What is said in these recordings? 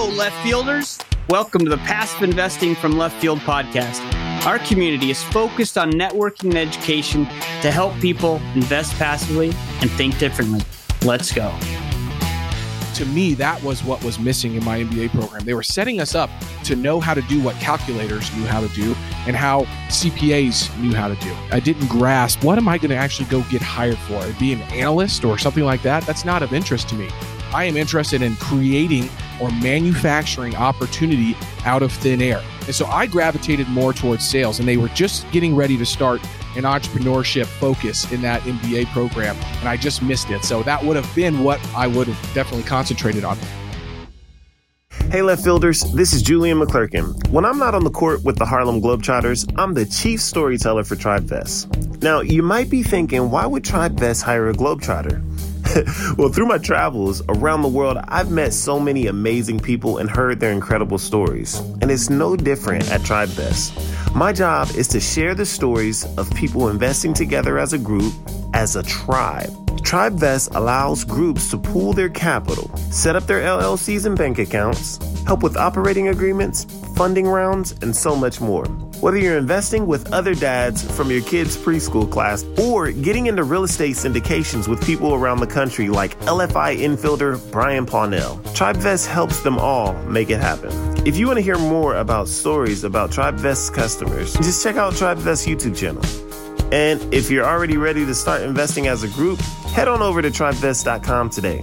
Hello, left fielders. Welcome to the Passive Investing from Left Field podcast. Our community is focused on networking and education to help people invest passively and think differently. Let's go. To me, that was what was missing in my MBA program. They were setting us up to know how to do what calculators knew how to do and how CPAs knew how to do. I didn't grasp what am I going to actually go get hired for? Be an analyst or something like that? That's not of interest to me. I am interested in creating or manufacturing opportunity out of thin air. And so I gravitated more towards sales, and they were just getting ready to start an entrepreneurship focus in that MBA program, and I just missed it. So that would have been what I would have definitely concentrated on. Hey, left fielders, this is Julian McClurkin. When I'm not on the court with the Harlem Globetrotters, I'm the chief storyteller for TribeVest. Now, you might be thinking, why would TribeVest hire a Globetrotter? well, through my travels around the world, I've met so many amazing people and heard their incredible stories. And it's no different at TribeVest. My job is to share the stories of people investing together as a group, as a tribe. TribeVest allows groups to pool their capital, set up their LLCs and bank accounts, help with operating agreements, funding rounds, and so much more. Whether you're investing with other dads from your kids' preschool class or getting into real estate syndications with people around the country like LFI infielder Brian Pawnell, TribeVest helps them all make it happen. If you want to hear more about stories about TribeVest customers, just check out TribeVest's YouTube channel. And if you're already ready to start investing as a group, head on over to tribevest.com today.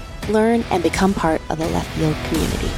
learn and become part of the left field community.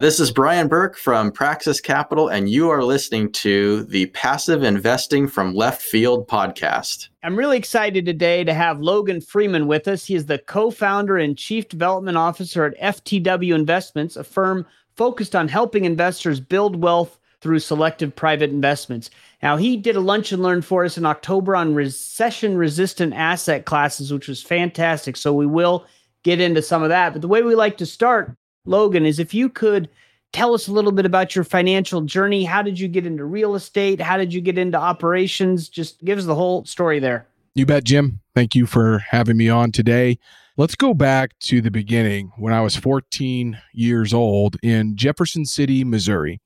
This is Brian Burke from Praxis Capital, and you are listening to the Passive Investing from Left Field podcast. I'm really excited today to have Logan Freeman with us. He is the co founder and chief development officer at FTW Investments, a firm focused on helping investors build wealth through selective private investments. Now, he did a lunch and learn for us in October on recession resistant asset classes, which was fantastic. So we will get into some of that. But the way we like to start Logan, is if you could tell us a little bit about your financial journey. How did you get into real estate? How did you get into operations? Just give us the whole story there. You bet, Jim. Thank you for having me on today. Let's go back to the beginning when I was 14 years old in Jefferson City, Missouri.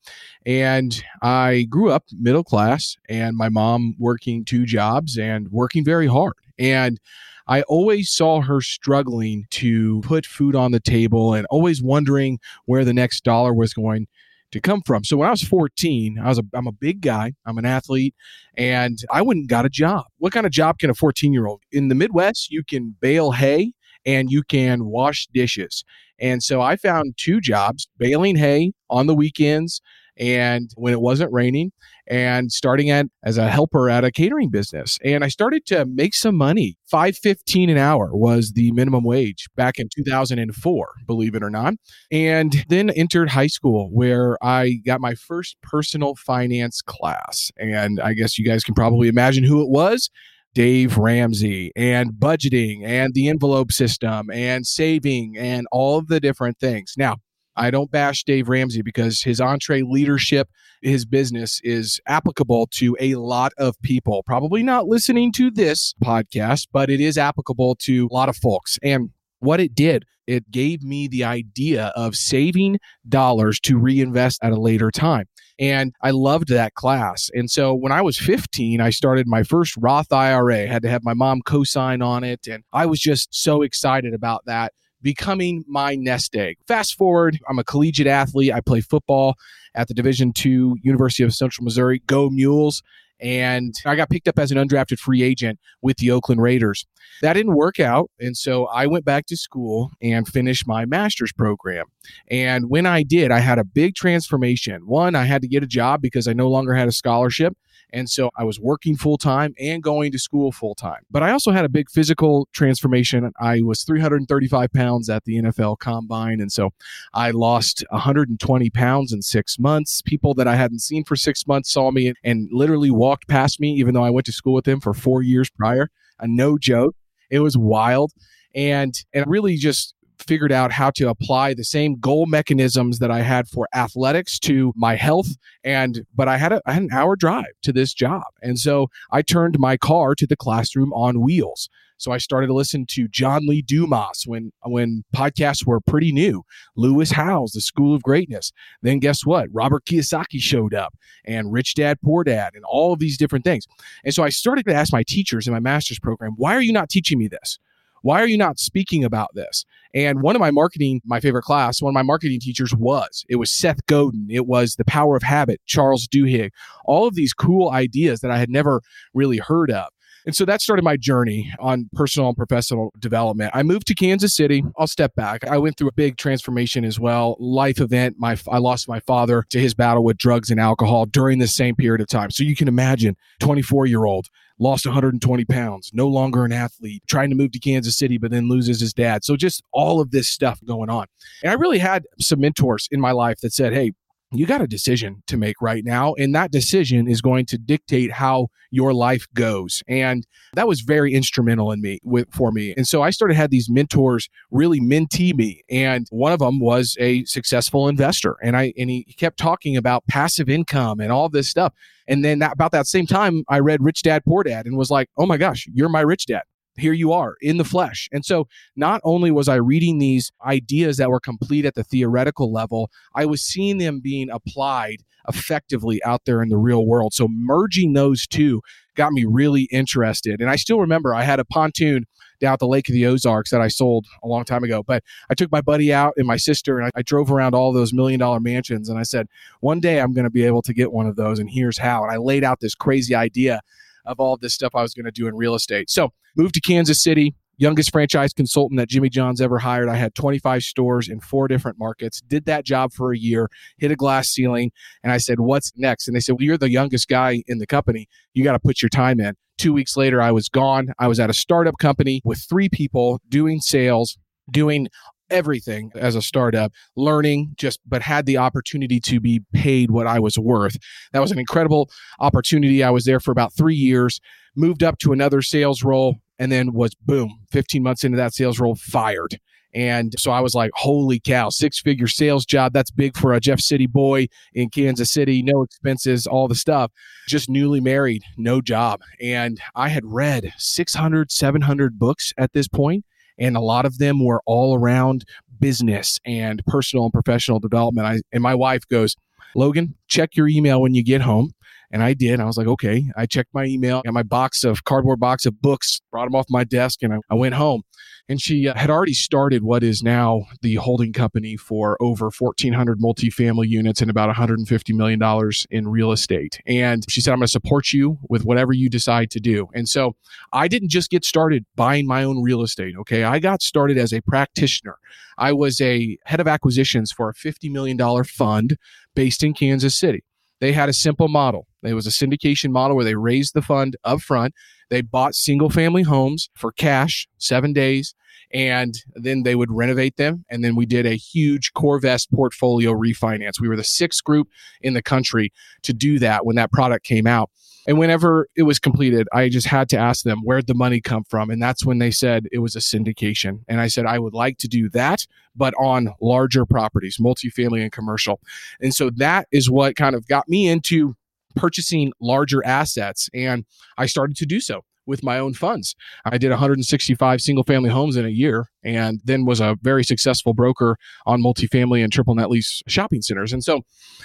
And I grew up middle class and my mom working two jobs and working very hard. And I always saw her struggling to put food on the table and always wondering where the next dollar was going to come from. So when I was 14, I was a, I'm a big guy, I'm an athlete, and I and got a job. What kind of job can a 14 year old? In the Midwest, you can bale hay and you can wash dishes. And so I found two jobs baling hay on the weekends and when it wasn't raining and starting at as a helper at a catering business. And i started to make some money. 515 an hour was the minimum wage back in 2004 believe it or not. And then entered high school where i got my first personal finance class. And i guess you guys can probably imagine who it was Dave Ramsey and budgeting and the envelope system and saving and all of the different things. Now, I don't bash Dave Ramsey because his EntreLeadership, his business is applicable to a lot of people. Probably not listening to this podcast, but it is applicable to a lot of folks. And what it did, it gave me the idea of saving dollars to reinvest at a later time. And I loved that class. And so when I was 15, I started my first Roth IRA. I had to have my mom co sign on it. And I was just so excited about that becoming my nest egg. Fast forward, I'm a collegiate athlete. I play football at the Division II University of Central Missouri, Go Mules. And I got picked up as an undrafted free agent with the Oakland Raiders. That didn't work out. And so I went back to school and finished my master's program. And when I did, I had a big transformation. One, I had to get a job because I no longer had a scholarship. And so I was working full time and going to school full time. But I also had a big physical transformation. I was 335 pounds at the NFL combine. And so I lost 120 pounds in six months. People that I hadn't seen for six months saw me and literally walked past me, even though I went to school with them for four years prior. A no joke. It was wild. And, and really just figured out how to apply the same goal mechanisms that I had for athletics to my health. And, but I had, a, I had an hour drive to this job. And so I turned my car to the classroom on wheels. So I started to listen to John Lee Dumas when when podcasts were pretty new. Lewis Howes, The School of Greatness. Then guess what? Robert Kiyosaki showed up and Rich Dad Poor Dad and all of these different things. And so I started to ask my teachers in my master's program, why are you not teaching me this? Why are you not speaking about this? And one of my marketing, my favorite class, one of my marketing teachers was, it was Seth Godin. It was The Power of Habit, Charles Duhigg, all of these cool ideas that I had never really heard of. And so that started my journey on personal and professional development. I moved to Kansas City. I'll step back. I went through a big transformation as well. Life event. My I lost my father to his battle with drugs and alcohol during the same period of time. So you can imagine, 24 year old lost 120 pounds, no longer an athlete, trying to move to Kansas City, but then loses his dad. So just all of this stuff going on. And I really had some mentors in my life that said, Hey, you got a decision to make right now. And that decision is going to dictate how your life goes. And that was very instrumental in me with, for me. And so I started had these mentors really mentee me. And one of them was a successful investor. And I, and he kept talking about passive income and all this stuff. And then that, about that same time, I read Rich Dad Poor Dad and was like, oh my gosh, you're my rich dad here you are in the flesh. And so not only was I reading these ideas that were complete at the theoretical level, I was seeing them being applied effectively out there in the real world. So merging those two got me really interested. And I still remember I had a pontoon down at the Lake of the Ozarks that I sold a long time ago. But I took my buddy out and my sister, and I, I drove around all those million dollar mansions. And I said, one day I'm going to be able to get one of those, and here's how. And I laid out this crazy idea of all this stuff I was going to do in real estate. So moved to Kansas City, youngest franchise consultant that Jimmy John's ever hired. I had 25 stores in four different markets, did that job for a year, hit a glass ceiling. And I said, What's next? And they said, Well, you're the youngest guy in the company. You got to put your time in. Two weeks later, I was gone. I was at a startup company with three people doing sales, doing everything as a startup, learning just, but had the opportunity to be paid what I was worth. That was an incredible opportunity. I was there for about three years, moved up to another sales role, and then was boom, 15 months into that sales role, fired. And so I was like, holy cow, six figure sales job. That's big for a Jeff City boy in Kansas City. No expenses, all the stuff. Just newly married, no job. And I had read 600, 700 books at this point and a lot of them were all around business and personal and professional development. I, and my wife goes, Logan, check your email when you get home. And I did. I was like, okay. I checked my email, got my box of cardboard box of books, brought them off my desk, and I, I went home and she uh, had already started what is now the holding company for over 1,400 multifamily units and about 150 million dollars in real estate. And she said, "I'm going to support you with whatever you decide to do." And so I didn't just get started buying my own real estate. Okay, I got started as a practitioner. I was a head of acquisitions for a 50 million dollar fund based in Kansas City. They had a simple model. It was a syndication model where they raised the fund up front. They bought single family homes for cash, seven days, and then they would renovate them. And then we did a huge CoreVest portfolio refinance. We were the sixth group in the country to do that when that product came out. And whenever it was completed, I just had to ask them, where'd the money come from? And that's when they said it was a syndication. And I said, I would like to do that, but on larger properties, multifamily and commercial. And so that is what kind of got me into purchasing larger assets. And I started to do so with my own funds. I did 165 single family homes in a year and then was a very successful broker on multifamily and triple net lease shopping centers. And so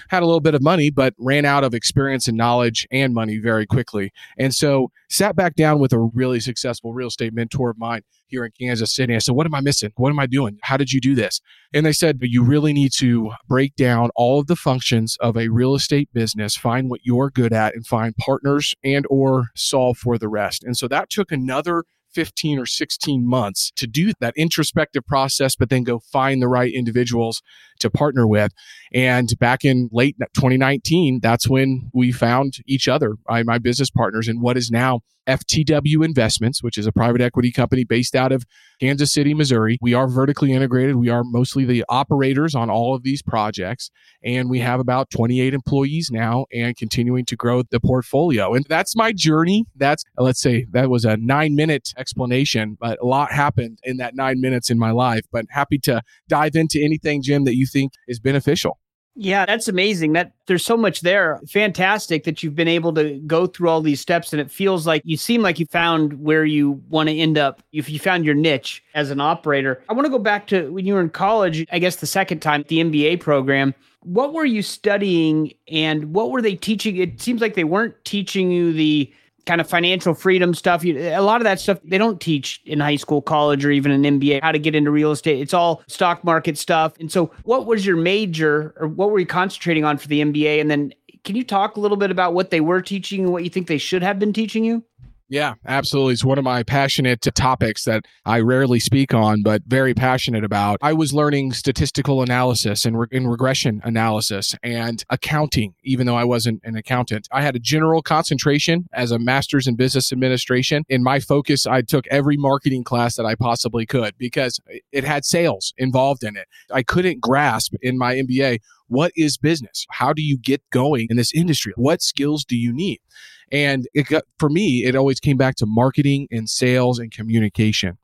had a little bit of money, but ran out of experience and knowledge and money very quickly. And so sat back down with a really successful real estate mentor of mine here in Kansas City. I said, What am I missing? What am I doing? How did you do this? And they said, but You really need to break down all of the functions of a real estate business, find what you're good at, and find partners and or solve for the rest. And so that took another 15 or 16 months to do that introspective process, but then go find the right individuals to partner with. And back in late 2019, that's when we found each other, my business partners, in what is now FTW Investments, which is a private equity company based out of Kansas City, Missouri. We are vertically integrated. We are mostly the operators on all of these projects. And we have about 28 employees now and continuing to grow the portfolio. And that's my journey. That's, let's say, that was a nine minute explanation, but a lot happened in that nine minutes in my life. But happy to dive into anything, Jim, that you think is beneficial. Yeah, that's amazing. That there's so much there. Fantastic that you've been able to go through all these steps and it feels like you seem like you found where you want to end up if you found your niche as an operator. I want to go back to when you were in college, I guess the second time, the MBA program. What were you studying and what were they teaching? It seems like they weren't teaching you the kind of financial freedom stuff. You, a lot of that stuff they don't teach in high school, college, or even an MBA how to get into real estate. It's all stock market stuff. And so, what was your major, or what were you concentrating on for the MBA? And then, can you talk a little bit about what they were teaching and what you think they should have been teaching you? Yeah, absolutely. It's one of my passionate topics that I rarely speak on, but very passionate about. I was learning statistical analysis and, re- and regression analysis and accounting, even though I wasn't an accountant. I had a general concentration as a master's in business administration. In my focus, I took every marketing class that I possibly could because it had sales involved in it. I couldn't grasp in my MBA what is business? How do you get going in this industry? What skills do you need? And it got, for me, it always came back to marketing and sales and communication.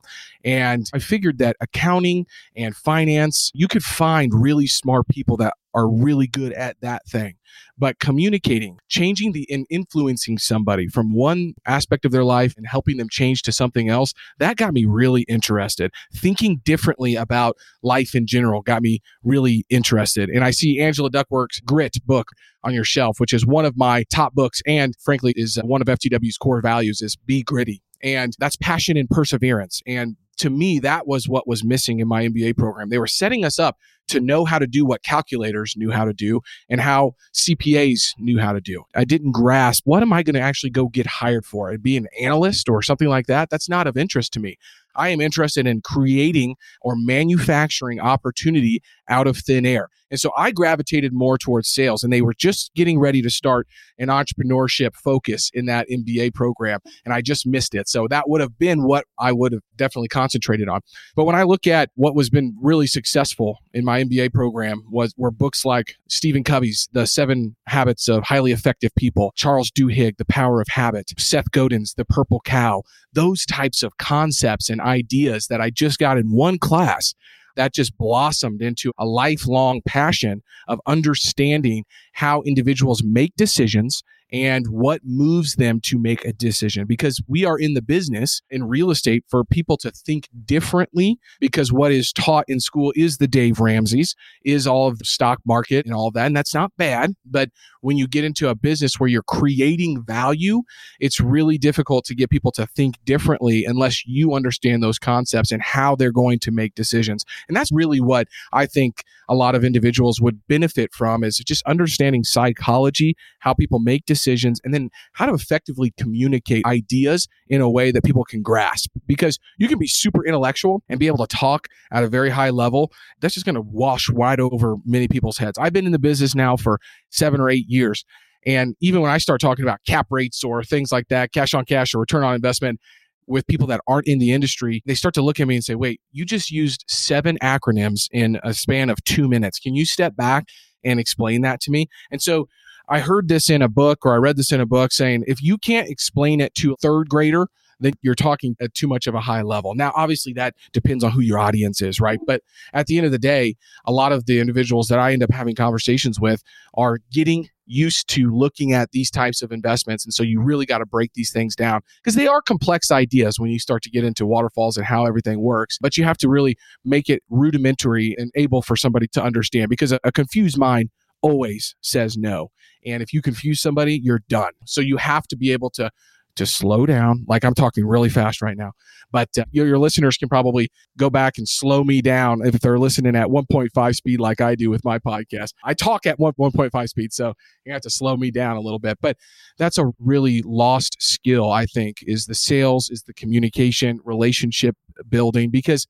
And I figured that accounting and finance, you could find really smart people that are really good at that thing. But communicating, changing the and influencing somebody from one aspect of their life and helping them change to something else, that got me really interested. Thinking differently about life in general got me really interested. And I see Angela Duckworth's Grit book on your shelf, which is one of my top books and frankly is one of FTW's core values is be gritty. And that's passion and perseverance. And to me, that was what was missing in my MBA program. They were setting us up to know how to do what calculators knew how to do and how CPAs knew how to do. I didn't grasp what am I going to actually go get hired for? Be an analyst or something like that. That's not of interest to me. I am interested in creating or manufacturing opportunity out of thin air. And so I gravitated more towards sales, and they were just getting ready to start an entrepreneurship focus in that MBA program. And I just missed it. So that would have been what I would have definitely concentrated on. But when I look at what was been really successful in my MBA program was were books like Stephen Covey's The Seven Habits of Highly Effective People, Charles Duhigg, The Power of Habit, Seth Godin's The Purple Cow, those types of concepts and ideas that I just got in one class that just blossomed into a lifelong passion of understanding how individuals make decisions and what moves them to make a decision. Because we are in the business in real estate for people to think differently because what is taught in school is the Dave Ramsey's is all of the stock market and all that and that's not bad. But when you get into a business where you're creating value it's really difficult to get people to think differently unless you understand those concepts and how they're going to make decisions. And that's really what I think a lot of individuals would benefit from is just understanding psychology how people make decisions decisions, and then how to effectively communicate ideas in a way that people can grasp. Because you can be super intellectual and be able to talk at a very high level. That's just going to wash wide over many people's heads. I've been in the business now for seven or eight years. And even when I start talking about cap rates or things like that, cash on cash or return on investment, with people that aren't in the industry, they start to look at me and say, wait, you just used seven acronyms in a span of two minutes. Can you step back and explain that to me? And so I heard this in a book or I read this in a book saying if you can't explain it to a third grader, then you're talking at too much of a high level. Now, obviously, that depends on who your audience is, right? But at the end of the day, a lot of the individuals that I end up having conversations with are getting used to looking at these types of investments. And so you really got to break these things down because they are complex ideas when you start to get into waterfalls and how everything works. But you have to really make it rudimentary and able for somebody to understand because a, a confused mind always says no. And if you confuse somebody, you're done. So you have to be able to to slow down. Like I'm talking really fast right now, but uh, your, your listeners can probably go back and slow me down if they're listening at 1.5 speed, like I do with my podcast. I talk at 1, 1.5 speed, so you have to slow me down a little bit. But that's a really lost skill, I think, is the sales, is the communication, relationship building, because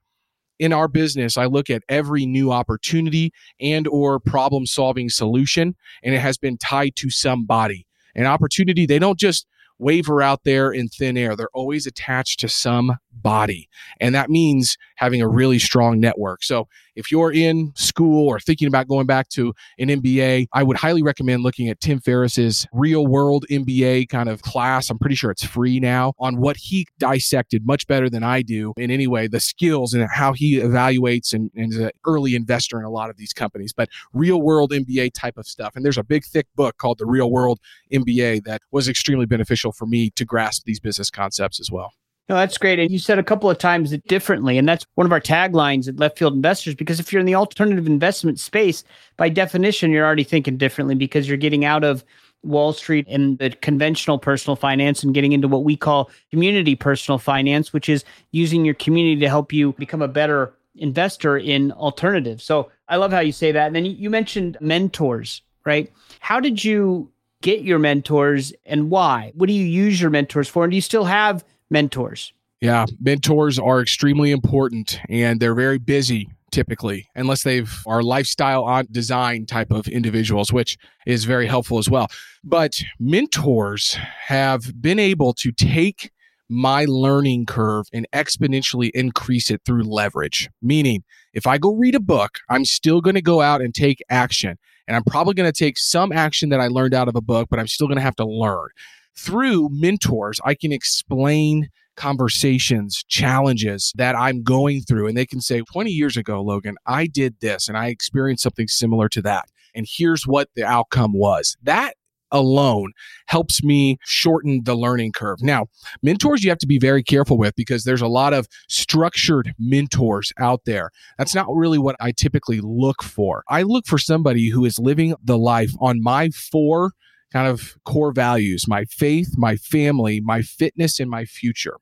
in our business i look at every new opportunity and or problem solving solution and it has been tied to somebody an opportunity they don't just waver out there in thin air. They're always attached to some body. And that means having a really strong network. So if you're in school or thinking about going back to an MBA, I would highly recommend looking at Tim Ferriss's real world MBA kind of class. I'm pretty sure it's free now on what he dissected much better than I do in any way, the skills and how he evaluates and, and is an early investor in a lot of these companies, but real world MBA type of stuff. And there's a big, thick book called The Real World MBA that was extremely beneficial for me to grasp these business concepts as well. No, that's great. And you said a couple of times it differently. And that's one of our taglines at Left Field Investors, because if you're in the alternative investment space, by definition, you're already thinking differently because you're getting out of Wall Street and the conventional personal finance and getting into what we call community personal finance, which is using your community to help you become a better investor in alternatives. So I love how you say that. And then you mentioned mentors, right? How did you get your mentors and why? What do you use your mentors for? And do you still have mentors? Yeah, mentors are extremely important and they're very busy typically unless they've are lifestyle on design type of individuals which is very helpful as well. But mentors have been able to take my learning curve and exponentially increase it through leverage. Meaning if i go read a book i'm still going to go out and take action and i'm probably going to take some action that i learned out of a book but i'm still going to have to learn through mentors, I can explain conversations, challenges that I'm going through. And they can say, 20 years ago, Logan, I did this and I experienced something similar to that. And here's what the outcome was. That alone helps me shorten the learning curve. Now, mentors you have to be very careful with because there's a lot of structured mentors out there. That's not really what I typically look for. I look for somebody who is living the life on my four kind of core values my faith, my family, my fitness, and my future.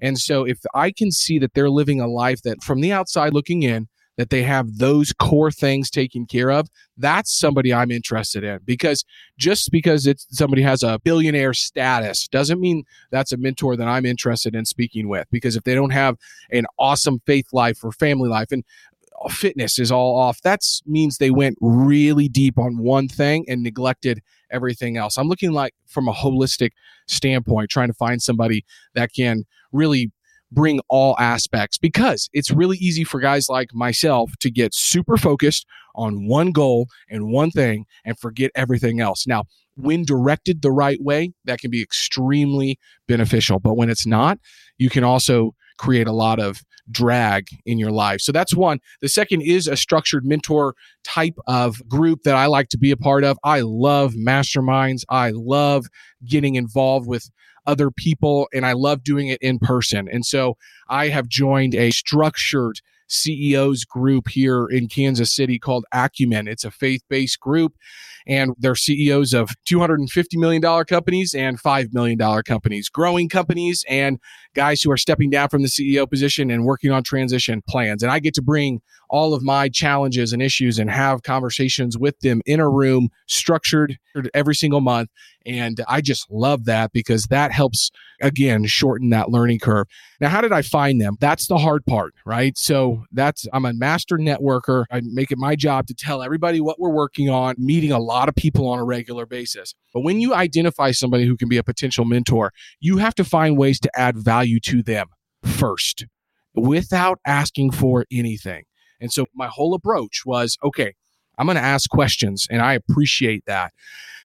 And so if I can see that they're living a life that from the outside looking in, that they have those core things taken care of, that's somebody I'm interested in. Because just because it's somebody has a billionaire status doesn't mean that's a mentor that I'm interested in speaking with. Because if they don't have an awesome faith life or family life, and fitness is all off. That means they went really deep on one thing and neglected everything else. I'm looking like from a holistic standpoint, trying to find somebody that can really bring all aspects because it's really easy for guys like myself to get super focused on one goal and one thing and forget everything else. Now, when directed the right way, that can be extremely beneficial. But when it's not, you can also create a lot of drag in your life. So that's one. The second is a structured mentor type of group that I like to be a part of. I love masterminds. I love getting involved with other people and I love doing it in person. And so I have joined a structured CEOs group here in Kansas City called Acumen. It's a faith based group, and they're CEOs of $250 million companies and $5 million companies, growing companies, and guys who are stepping down from the CEO position and working on transition plans. And I get to bring all of my challenges and issues and have conversations with them in a room, structured every single month. And I just love that because that helps, again, shorten that learning curve. Now, how did I find them? That's the hard part, right? So that's, I'm a master networker. I make it my job to tell everybody what we're working on, meeting a lot of people on a regular basis. But when you identify somebody who can be a potential mentor, you have to find ways to add value to them first without asking for anything. And so my whole approach was okay, I'm going to ask questions and I appreciate that.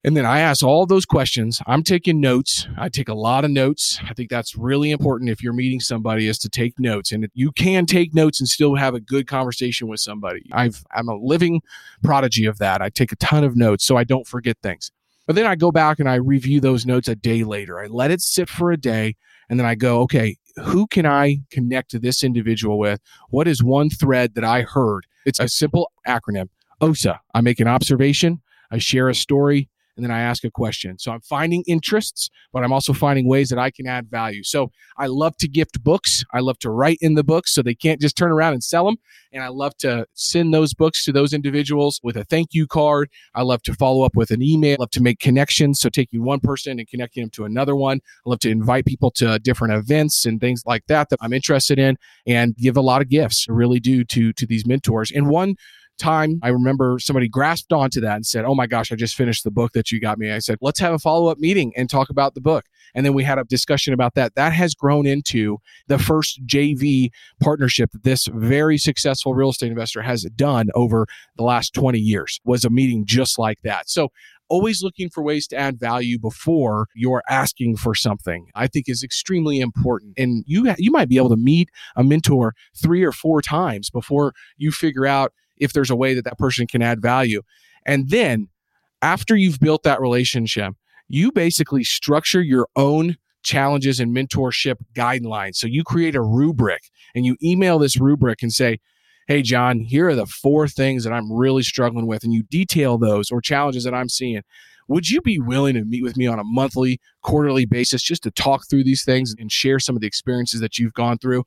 And then I ask all those questions. I'm taking notes. I take a lot of notes. I think that's really important if you're meeting somebody is to take notes. And you can take notes and still have a good conversation with somebody. I've I'm a living prodigy of that. I take a ton of notes so I don't forget things. But then I go back and I review those notes a day later. I let it sit for a day and then I go, okay, who can I connect to this individual with? What is one thread that I heard? It's a simple acronym OSA. I make an observation, I share a story, and then I ask a question. So I'm finding interests, but I'm also finding ways that I can add value. So I love to gift books. I love to write in the books so they can't just turn around and sell them. And I love to send those books to those individuals with a thank you card. I love to follow up with an email. I love to make connections. So taking one person and connecting them to another one. I love to invite people to different events and things like that that I'm interested in and give a lot of gifts. I really do to, to these mentors. And one time, I remember somebody grasped onto that and said, Oh my gosh, I just finished the book that you got me. I said, Let's have a follow up meeting and talk about the book. And then we had a discussion about that. That has grown into the first JV partnership that this very successful real estate investor has done over the last 20 years was a meeting just like that. So always looking for ways to add value before you're asking for something i think is extremely important and you you might be able to meet a mentor 3 or 4 times before you figure out if there's a way that that person can add value. And then after you've built that relationship, you basically structure your own challenges and mentorship guidelines. So you create a rubric and you email this rubric and say, Hey, John, here are the four things that I'm really struggling with. And you detail those or challenges that I'm seeing. Would you be willing to meet with me on a monthly, quarterly basis just to talk through these things and share some of the experiences that you've gone through?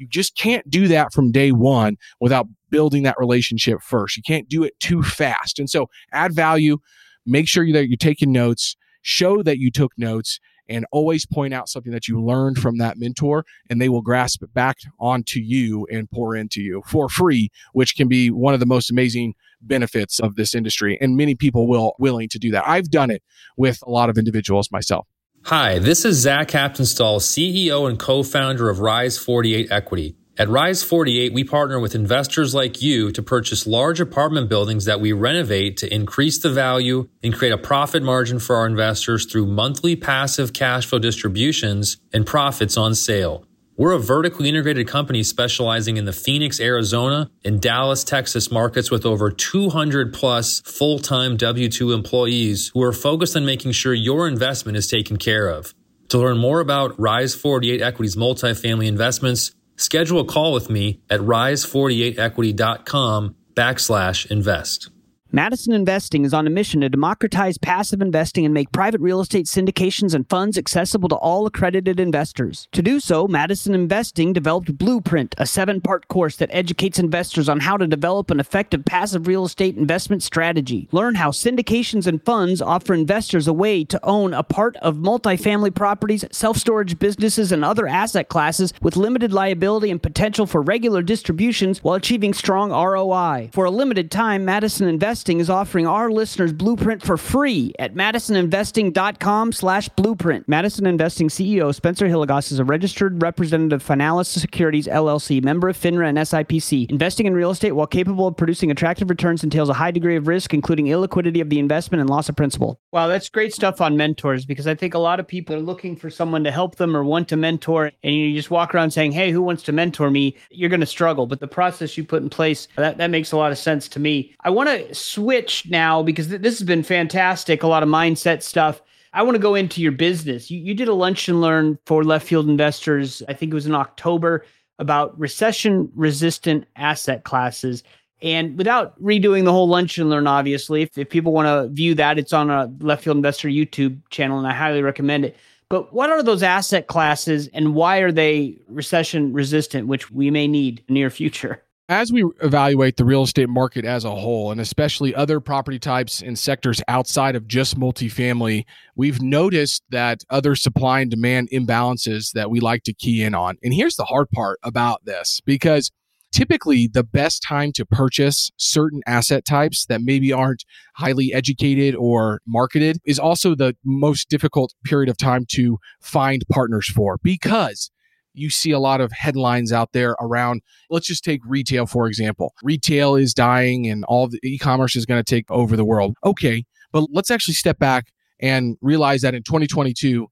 You just can't do that from day one without building that relationship first. You can't do it too fast. And so add value, make sure that you're taking notes, show that you took notes, and always point out something that you learned from that mentor, and they will grasp it back onto you and pour into you for free, which can be one of the most amazing benefits of this industry. And many people will willing to do that. I've done it with a lot of individuals myself. Hi, this is Zach Haptonstall, CEO and co-founder of Rise 48 Equity. At Rise 48, we partner with investors like you to purchase large apartment buildings that we renovate to increase the value and create a profit margin for our investors through monthly passive cash flow distributions and profits on sale. We're a vertically integrated company specializing in the Phoenix, Arizona and Dallas, Texas markets with over 200 plus full-time W-2 employees who are focused on making sure your investment is taken care of. To learn more about Rise 48 Equities multifamily investments, schedule a call with me at rise48equity.com backslash invest. Madison Investing is on a mission to democratize passive investing and make private real estate syndications and funds accessible to all accredited investors. To do so, Madison Investing developed Blueprint, a seven part course that educates investors on how to develop an effective passive real estate investment strategy. Learn how syndications and funds offer investors a way to own a part of multifamily properties, self storage businesses, and other asset classes with limited liability and potential for regular distributions while achieving strong ROI. For a limited time, Madison Investing Investing is offering our listeners Blueprint for free at madisoninvesting.com slash blueprint. Madison Investing CEO Spencer Hilligoss is a registered representative of Finalis Securities LLC, member of FINRA and SIPC. Investing in real estate while capable of producing attractive returns entails a high degree of risk, including illiquidity of the investment and loss of principal. Wow, that's great stuff on mentors because I think a lot of people are looking for someone to help them or want to mentor, and you just walk around saying, "Hey, who wants to mentor me?" You're going to struggle. But the process you put in place that that makes a lot of sense to me. I want to switch now because th- this has been fantastic. A lot of mindset stuff. I want to go into your business. You, you did a lunch and learn for left field investors. I think it was in October about recession resistant asset classes. And without redoing the whole lunch and learn, obviously, if, if people want to view that, it's on a left field investor YouTube channel, and I highly recommend it. But what are those asset classes and why are they recession resistant, which we may need near future? As we evaluate the real estate market as a whole, and especially other property types and sectors outside of just multifamily, we've noticed that other supply and demand imbalances that we like to key in on. And here's the hard part about this because typically the best time to purchase certain asset types that maybe aren't highly educated or marketed is also the most difficult period of time to find partners for because you see a lot of headlines out there around let's just take retail for example. Retail is dying and all the e-commerce is going to take over the world. Okay but let's actually step back and realize that in 2022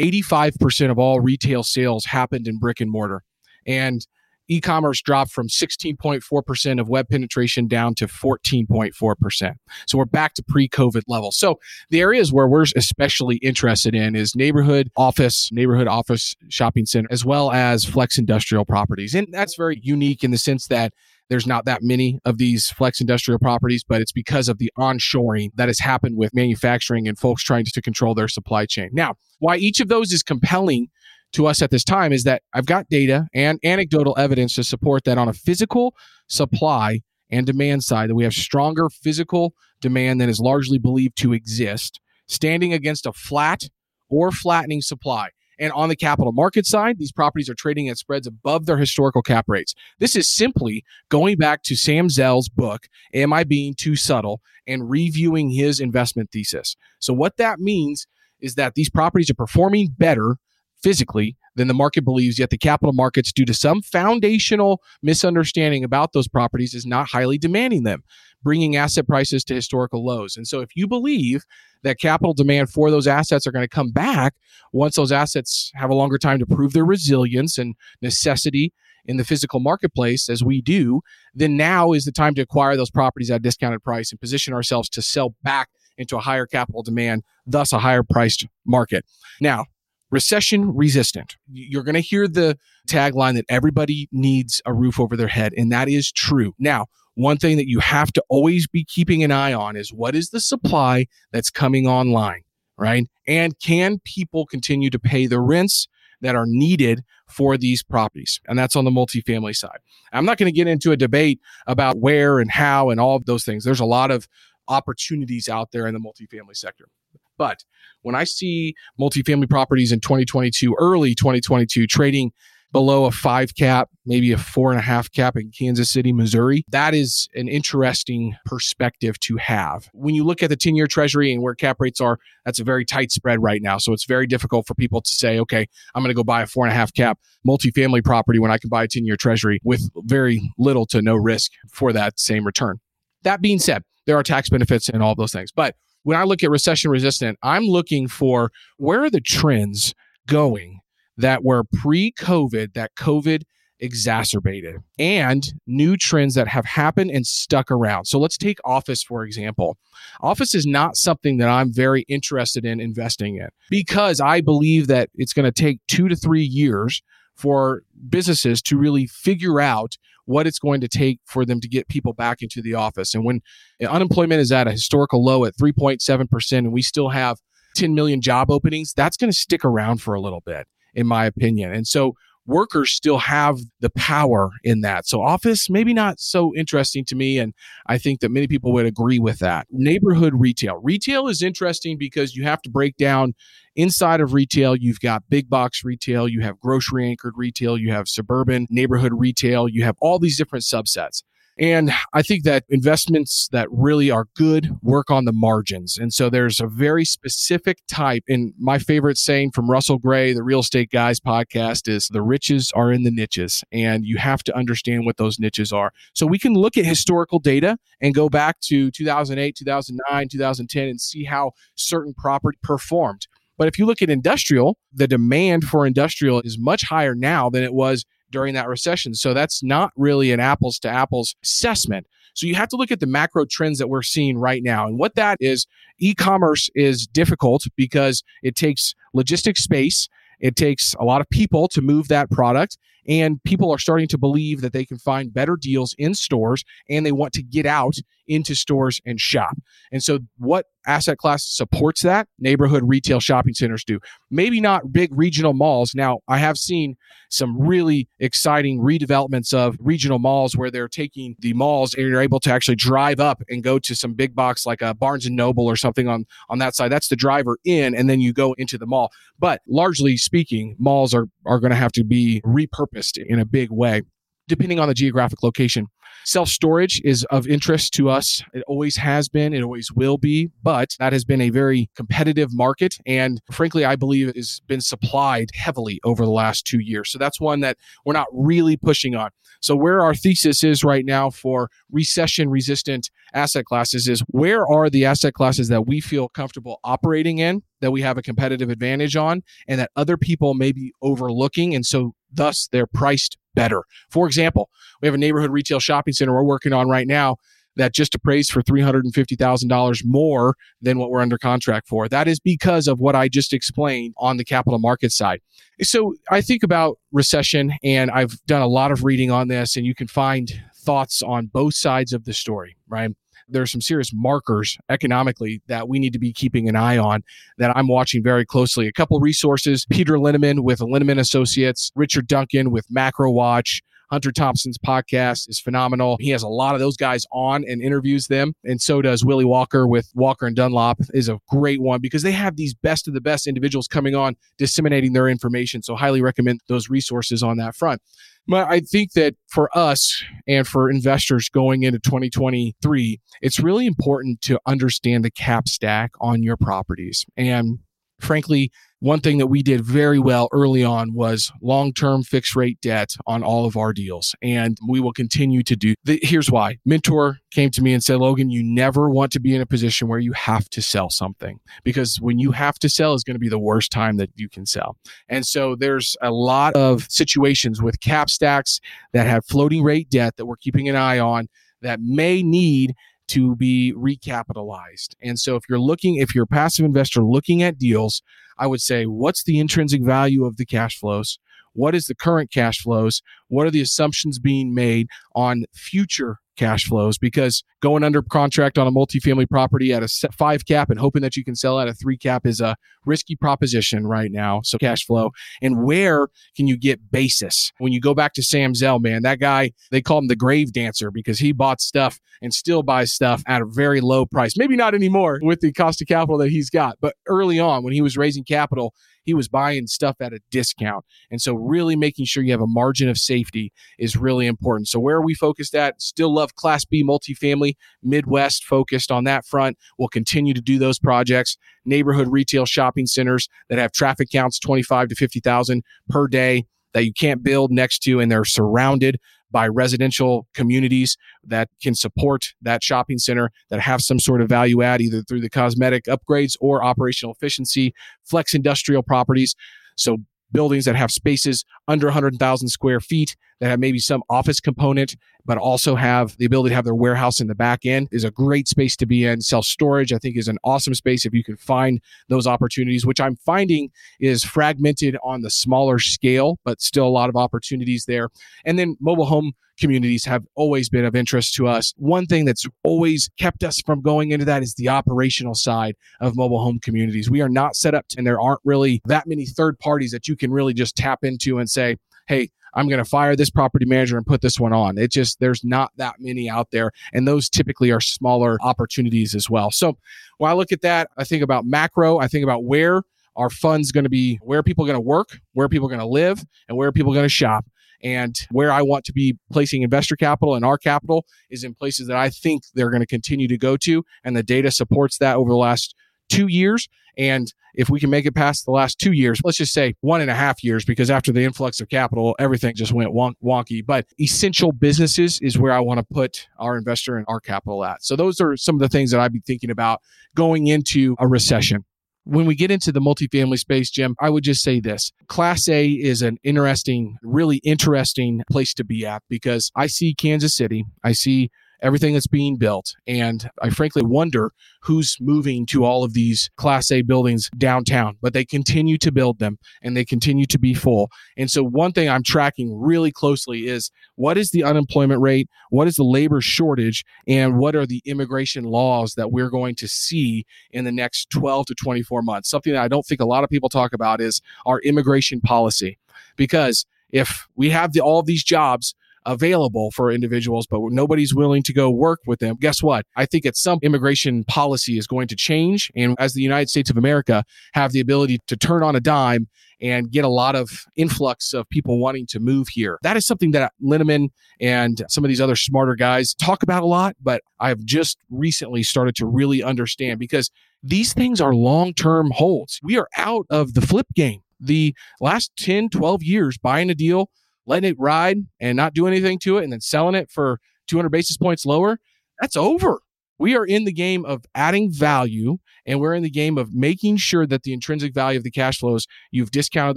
85% of all retail sales happened in brick and mortar. And e-commerce dropped from 16.4% of web penetration down to 14.4%. So we're back to pre-COVID levels. So the areas where we're especially interested in is neighborhood office, neighborhood office shopping center, as well as flex industrial properties. And that's very unique in the sense that there's not that many of these flex industrial properties, but it's because of the onshoring that has happened with manufacturing and folks trying to control their supply chain. Now, why each of those is compelling to us at this time is that I've got data and anecdotal evidence to support that on a physical supply and demand side that we have stronger physical demand than is largely believed to exist standing against a flat or flattening supply. And on the capital market side, these properties are trading at spreads above their historical cap rates. This is simply going back to Sam Zell's book, Am I Being Too Subtle? and reviewing his investment thesis. So, what that means is that these properties are performing better physically than the market believes, yet the capital markets, due to some foundational misunderstanding about those properties, is not highly demanding them, bringing asset prices to historical lows. And so, if you believe that capital demand for those assets are going to come back once those assets have a longer time to prove their resilience and necessity in the physical marketplace as we do, then now is the time to acquire those properties at a discounted price and position ourselves to sell back into a higher capital demand, thus a higher priced market. Now, recession resistant. You're going to hear the tagline that everybody needs a roof over their head, and that is true. Now, one thing that you have to always be keeping an eye on is what is the supply that's coming online, right? And can people continue to pay the rents that are needed for these properties? And that's on the multifamily side. I'm not going to get into a debate about where and how and all of those things. There's a lot of opportunities out there in the multifamily sector. But when I see multifamily properties in 2022, early 2022, trading below a five cap, maybe a four and a half cap in Kansas City, Missouri. That is an interesting perspective to have. When you look at the 10 year treasury and where cap rates are, that's a very tight spread right now. So it's very difficult for people to say, okay, I'm going to go buy a four and a half cap multifamily property when I can buy a 10 year treasury with very little to no risk for that same return. That being said, there are tax benefits and all those things. But when I look at recession resistant, I'm looking for where are the trends going that were pre COVID that COVID exacerbated and new trends that have happened and stuck around. So let's take office, for example. Office is not something that I'm very interested in investing in because I believe that it's going to take two to three years for businesses to really figure out what it's going to take for them to get people back into the office. And when eh, unemployment is at a historical low at 3.7%, and we still have 10 million job openings, that's going to stick around for a little bit in my opinion. And so workers still have the power in that. So office maybe not so interesting to me and I think that many people would agree with that. Neighborhood retail. Retail is interesting because you have to break down inside of retail you've got big box retail, you have grocery anchored retail, you have suburban neighborhood retail, you have all these different subsets. And I think that investments that really are good work on the margins. And so there's a very specific type. And my favorite saying from Russell Gray, the Real Estate Guys podcast, is the riches are in the niches. And you have to understand what those niches are. So we can look at historical data and go back to 2008, 2009, 2010 and see how certain property performed. But if you look at industrial, the demand for industrial is much higher now than it was during that recession. So that's not really an apples to apples assessment. So you have to look at the macro trends that we're seeing right now. And what that is, e commerce is difficult because it takes logistic space, it takes a lot of people to move that product. And people are starting to believe that they can find better deals in stores and they want to get out into stores and shop. And so, what asset class supports that? Neighborhood retail shopping centers do. Maybe not big regional malls. Now, I have seen some really exciting redevelopments of regional malls where they're taking the malls and you're able to actually drive up and go to some big box like a Barnes and Noble or something on on that side. That's the driver in, and then you go into the mall. But largely speaking, malls are are going to have to be repurposed in a big way depending on the geographic location. Self storage is of interest to us. It always has been, it always will be, but that has been a very competitive market. And frankly, I believe it has been supplied heavily over the last two years. So that's one that we're not really pushing on. So, where our thesis is right now for recession resistant asset classes is where are the asset classes that we feel comfortable operating in, that we have a competitive advantage on, and that other people may be overlooking. And so, thus, they're priced better. For example, we have a neighborhood retail shopping center we're working on right now that just appraised for $350,000 more than what we're under contract for. That is because of what I just explained on the capital market side. So I think about recession and I've done a lot of reading on this and you can find thoughts on both sides of the story, right? There are some serious markers economically that we need to be keeping an eye on that I'm watching very closely. A couple resources Peter Linneman with Linneman Associates, Richard Duncan with Macro Watch, Hunter Thompson's podcast is phenomenal. He has a lot of those guys on and interviews them. And so does Willy Walker with Walker and Dunlop is a great one because they have these best of the best individuals coming on disseminating their information. So highly recommend those resources on that front. But I think that for us and for investors going into 2023, it's really important to understand the cap stack on your properties. And frankly, one thing that we did very well early on was long-term fixed rate debt on all of our deals and we will continue to do the, here's why. Mentor came to me and said logan you never want to be in a position where you have to sell something because when you have to sell is going to be the worst time that you can sell. And so there's a lot of situations with cap stacks that have floating rate debt that we're keeping an eye on that may need to be recapitalized. And so if you're looking, if you're a passive investor looking at deals, I would say, what's the intrinsic value of the cash flows? What is the current cash flows? What are the assumptions being made on future cash flows because going under contract on a multifamily property at a five cap and hoping that you can sell at a three cap is a risky proposition right now. So cash flow and where can you get basis? When you go back to Sam Zell, man, that guy, they call him the grave dancer because he bought stuff and still buys stuff at a very low price. Maybe not anymore with the cost of capital that he's got, but early on when he was raising capital, he was buying stuff at a discount. And so, really making sure you have a margin of safety is really important. So, where are we focused at? Still love Class B multifamily, Midwest focused on that front. We'll continue to do those projects. Neighborhood retail shopping centers that have traffic counts 25 to 50,000 per day that you can't build next to and they're surrounded by residential communities that can support that shopping center that have some sort of value add either through the cosmetic upgrades or operational efficiency, flex industrial properties. So buildings that have spaces under 100,000 square feet that have maybe some office component, but also have the ability to have their warehouse in the back end is a great space to be in. Self storage, I think, is an awesome space if you can find those opportunities, which I'm finding is fragmented on the smaller scale, but still a lot of opportunities there. And then mobile home communities have always been of interest to us. One thing that's always kept us from going into that is the operational side of mobile home communities. We are not set up to, and there aren't really that many third parties that you can really just tap into and say, hey, I'm going to fire this property manager and put this one on. It just, there's not that many out there. And those typically are smaller opportunities as well. So when I look at that, I think about macro, I think about where our funds going to be, where people are going to work, where people are going to live, and where people are going to shop. And where I want to be placing investor capital and our capital is in places that I think they're going to continue to go to. And the data supports that over the last two years. And if we can make it past the last two years, let's just say one and a half years, because after the influx of capital, everything just went wonk- wonky. But essential businesses is where I want to put our investor and our capital at. So those are some of the things that I'd be thinking about going into a recession. When we get into the multifamily space, Jim, I would just say this Class A is an interesting, really interesting place to be at because I see Kansas City, I see everything that's being built. And I frankly wonder who's moving to all of these Class A buildings downtown, but they continue to build them and they continue to be full. And so, one thing I'm tracking really closely is what is the unemployment rate? What is the labor shortage? And what are the immigration laws that we're going to see in the next 12 to 24 months? Something that I don't think a lot of people talk about is our immigration policy. Because if we have the, all these jobs, available for individuals, but nobody's willing to go work with them. Guess what? I think that some immigration policy is going to change. And as the United States of America have the ability to turn on a dime and get a lot of influx of people wanting to move here. That is something that Linneman and some of these other smarter guys talk about a lot, but I've just recently started to really understand because these things are long term holds. We are out of the flip game. The last 10, 12 years, buying a deal letting it ride and not do anything to it and then selling it for 200 basis points lower, that's over. We are in the game of adding value and we're in the game of making sure that the intrinsic value of the cash flows, you've discounted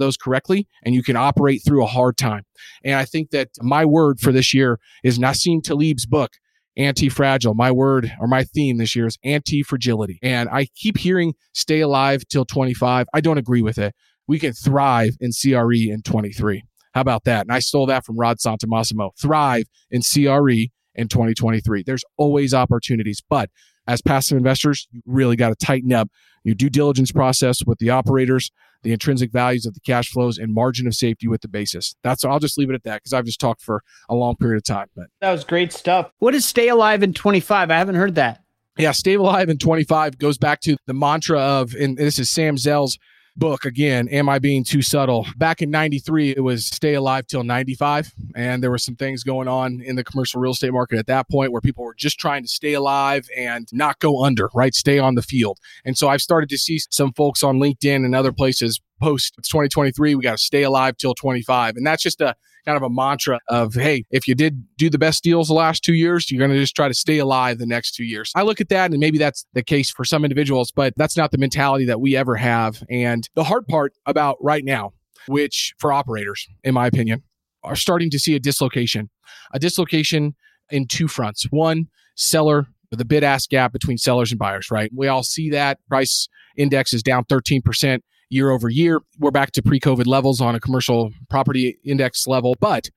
those correctly and you can operate through a hard time. And I think that my word for this year is Nassim Taleb's book, Anti Fragile. My word or my theme this year is anti fragility. And I keep hearing stay alive till 25. I don't agree with it. We can thrive in CRE in 23. How about that? And I stole that from Rod Santomassimo. Thrive in CRE in 2023. There's always opportunities, but as passive investors, you really got to tighten up your due diligence process with the operators, the intrinsic values of the cash flows, and margin of safety with the basis. That's I'll just leave it at that because I've just talked for a long period of time. But that was great stuff. What is stay alive in 25? I haven't heard that. Yeah, stay alive in 25 goes back to the mantra of, and this is Sam Zell's book. Again am i being too subtle? Back in 93 it was stay alive till 95 and there were some things going on in the commercial real estate market at that point where people were just trying to stay alive and not go under right? Stay on the field. And so i've started to see some folks on linkedin and other places post it's 2023 we got to stay alive till 25 and that's just a kind of a mantra of, hey, if you did do the best deals the last two years, you're going to just try to stay alive the next two years. I look at that and maybe that's the case for some individuals, but that's not the mentality that we ever have. And the hard part about right now, which for operators, in my opinion, are starting to see a dislocation, a dislocation in two fronts. One, seller the bid ask gap between sellers and buyers, right? We all see that price index is down 13% year over year. We're back to pre COVID levels on a commercial property index level. But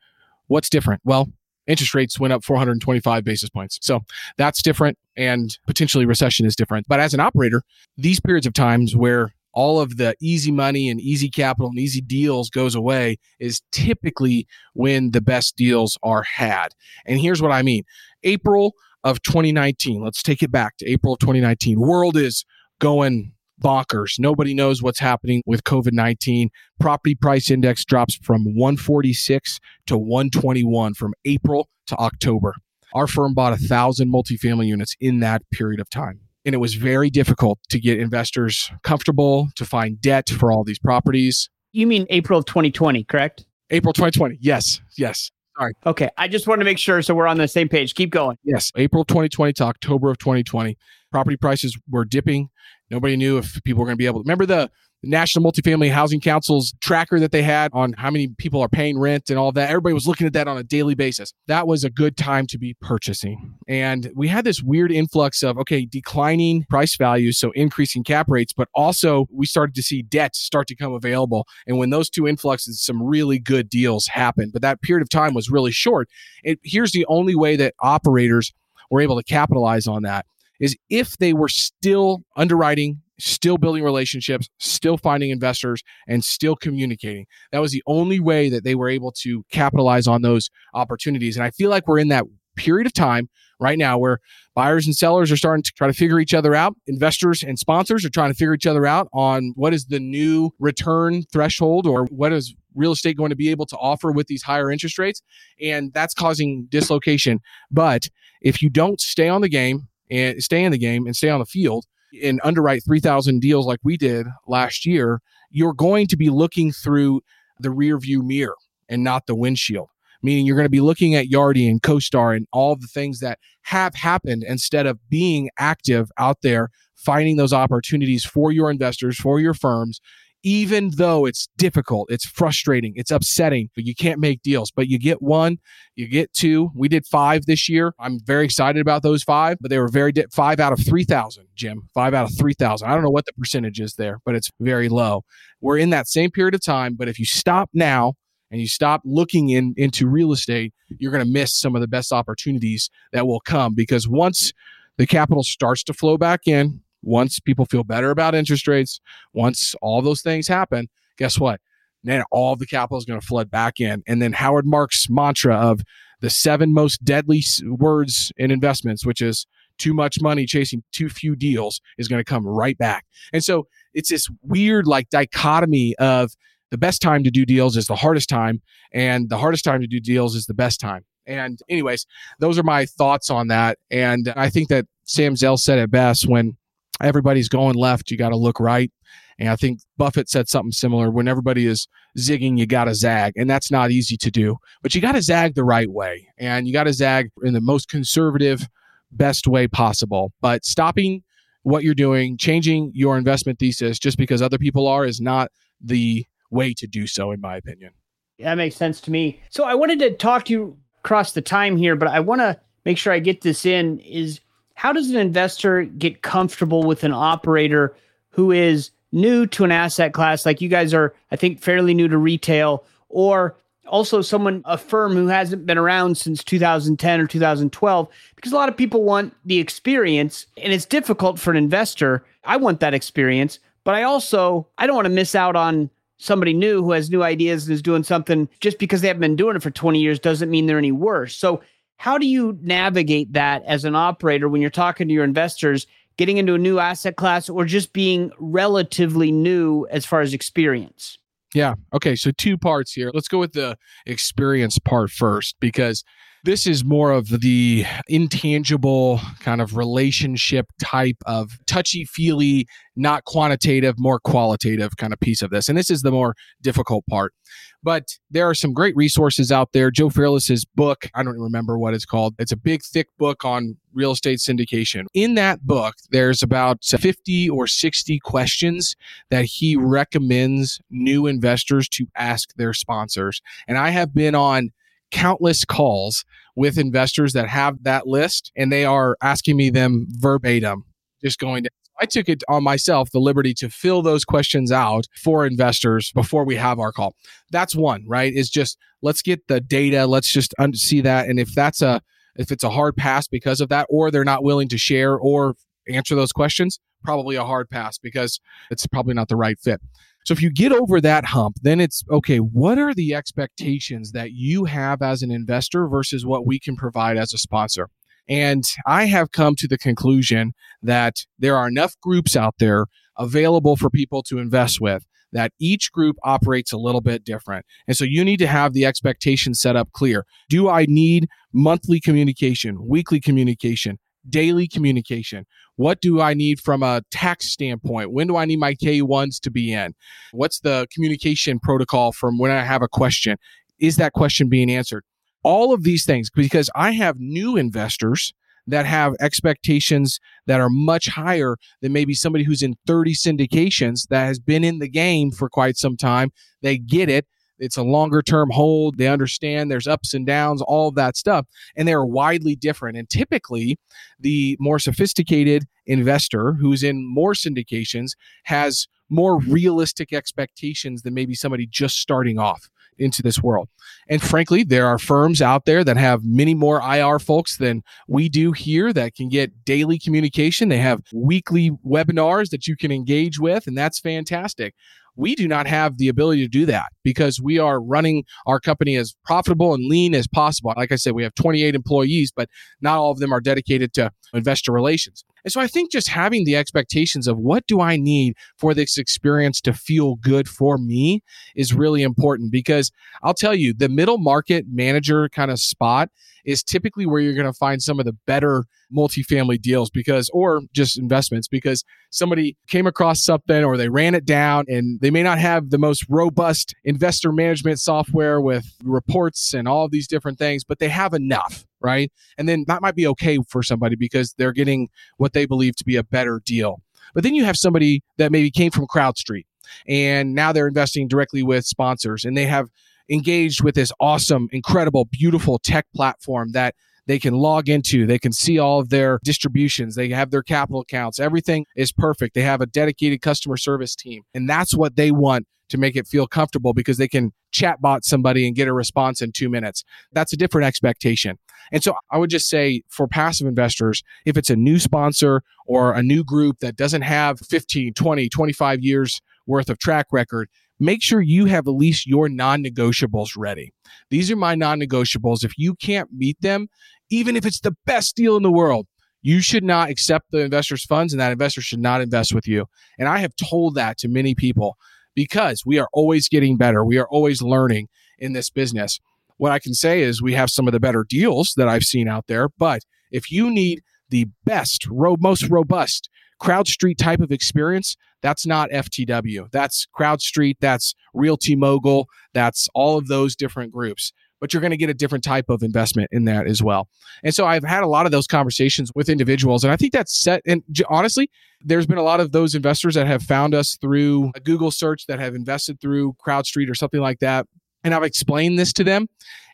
what's different? Well, interest rates went up 425 basis points. So that's different and potentially recession is different. But as an operator, these periods of times where all of the easy money and easy capital and easy deals goes away is typically when the best deals are had. And here's what I mean. April of 2019, let's take it back to April of 2019. World is going bonkers. Nobody knows what's happening with COVID 19. Property price index drops from 146 to 121 from April to October. Our firm bought a thousand multifamily units in that period of time. And it was very difficult to get investors comfortable to find debt for all these properties. You mean April of 2020, correct? April 2020. Yes. Yes. Sorry. Okay. I just want to make sure so we're on the same page. Keep going. Yes. April 2020 to October of 2020. Property prices were dipping. Nobody knew if people were going to be able to remember the National Multifamily Housing Council's tracker that they had on how many people are paying rent and all that. Everybody was looking at that on a daily basis. That was a good time to be purchasing. And we had this weird influx of, okay, declining price values, so increasing cap rates, but also we started to see debt start to come available. And when those two influxes, some really good deals happened. But that period of time was really short. It, here's the only way that operators were able to capitalize on that is if they were still underwriting, still building relationships, still finding investors, and still communicating. That was the only way that they were able to capitalize on those opportunities. And I feel like we're in that period of time right now where buyers and sellers are starting to try to figure each other out. Investors and sponsors are trying to figure each other out on what is the new return threshold or what is real estate going to be able to offer with these higher interest rates. And that's causing dislocation. But if you don't stay on the game, and stay in the game and stay on the field and underwrite 3,000 deals like we did last year, you're going to be looking through the rear view mirror and not the windshield. Meaning you're going to be looking at Yardi and CoStar and all the things that have happened instead of being active out there, finding those opportunities for your investors, for your firms, even though it's difficult, it's frustrating, it's upsetting, but you can't make deals. But you get one, you get two. We did five this year. I'm very excited about those five, but they were very di- five out of 3,000, Jim. Five out of 3,000. I don't know what the percentage is there, but it's very low. We're in that same period of time, but if you stop now, and you stop looking in into real estate, you're going to miss some of the best opportunities that will come because once the capital starts to flow back in, once people feel better about interest rates, once all those things happen, guess what? Then all the capital is going to flood back in. And then Howard Marks' mantra of the seven most deadly words in investments, which is too much money chasing too few deals, is going to come right back. And so it's this weird like dichotomy of the best time to do deals is the hardest time, and the hardest time to do deals is the best time. And, anyways, those are my thoughts on that. And I think that Sam Zell said it best when everybody's going left, you got to look right. And I think Buffett said something similar. When everybody is zigging, you got to zag. And that's not easy to do, but you got to zag the right way. And you got to zag in the most conservative, best way possible. But stopping what you're doing, changing your investment thesis just because other people are is not the way to do so, in my opinion. That makes sense to me. So I wanted to talk to you across the time here, but I want to make sure I get this in is how does an investor get comfortable with an operator who is new to an asset class? Like you guys are i think fairly new to retail or also someone a firm who hasn't been around since 2010 or 2012 because a lot of people want the experience and it's difficult for an investor. I want that experience but i also i don't want to miss out on somebody new who has new ideas and is doing something just because they haven't been doing it for 20 years doesn't mean they're any worse. So how do you navigate that as an operator when you're talking to your investors getting into a new asset class or just being relatively new as far as experience yeah. Okay. So two parts here. Let's go with the experience part first because this is more of the intangible kind of relationship type of touchy feely, not quantitative, more qualitative kind of piece of this. And this is the more difficult part. But there are some great resources out there. Joe Fairless's book, I don't remember what it's called. It's a big, thick book on real estate syndication. In that book, there's about 50 or 60 questions that he recommends new investors to ask their sponsors. And I have been on countless calls with investors that have that list and they are asking me them verbatim, just going to I took it on myself the liberty to fill those questions out for investors before we have our call. That's one, right? Is just let's get the data, let's just un- see that and if that's a if it's a hard pass because of that or they're not willing to share or answer those questions, probably a hard pass because it's probably not the right fit. So if you get over that hump, then it's okay, what are the expectations that you have as an investor versus what we can provide as a sponsor? And I have come to the conclusion that there are enough groups out there available for people to invest with that each group operates a little bit different. And so you need to have the expectation set up clear. Do I need monthly communication, weekly communication, daily communication? What do I need from a tax standpoint? When do I need my K1s to be in? What's the communication protocol from when I have a question? Is that question being answered? All of these things, because I have new investors that have expectations that are much higher than maybe somebody who's in 30 syndications that has been in the game for quite some time. They get it it's a longer term hold. They understand there's ups and downs, all of that stuff. And they're widely different. And typically, the more sophisticated investor who's in more syndications has more realistic expectations than maybe somebody just starting off into this world. And frankly, there are firms out there that have many more IR folks than we do here that can get daily communication. They have weekly webinars that you can engage with, and that's fantastic. We do not have the ability to do that because we are running our company as profitable and lean as possible. Like I said, we have 28 employees, but not all of them are dedicated to investor relations. And so I think just having the expectations of what do I need for this experience to feel good for me is really important because I'll tell you, the middle market manager kind of spot is typically where you're going to find some of the better multifamily deals because, or just investments because somebody came across something or they ran it down and they may not have the most robust investor management software with reports and all these different things, but they have enough right? And then that might be okay for somebody because they're getting what they believe to be a better deal. But then you have somebody that maybe came from CrowdStreet and now they're investing directly with sponsors and they have engaged with this awesome, incredible, beautiful tech platform that they can log into. They can see all of their distributions. They have their capital accounts. Everything is perfect. They have a dedicated customer service team. And that's what they want to make it feel comfortable because they can chatbot somebody and get a response in two minutes. That's a different expectation. And so I would just say for passive investors, if it's a new sponsor or a new group that doesn't have 15, 20, 25 years worth of track record, make sure you have at least your non negotiables ready. These are my non negotiables. If you can't meet them, even if it's the best deal in the world, you should not accept the investor's funds and that investor should not invest with you. And I have told that to many people because we are always getting better. We are always learning in this business. What I can say is we have some of the better deals that I've seen out there, but if you need the best, ro- most robust CrowdStreet type of experience, that's not FTW. That's CrowdStreet, that's Realty Mogul, that's all of those different groups. But you're going to get a different type of investment in that as well. And so I've had a lot of those conversations with individuals. And I think that's set. And honestly, there's been a lot of those investors that have found us through a Google search that have invested through CrowdStreet or something like that. And I've explained this to them.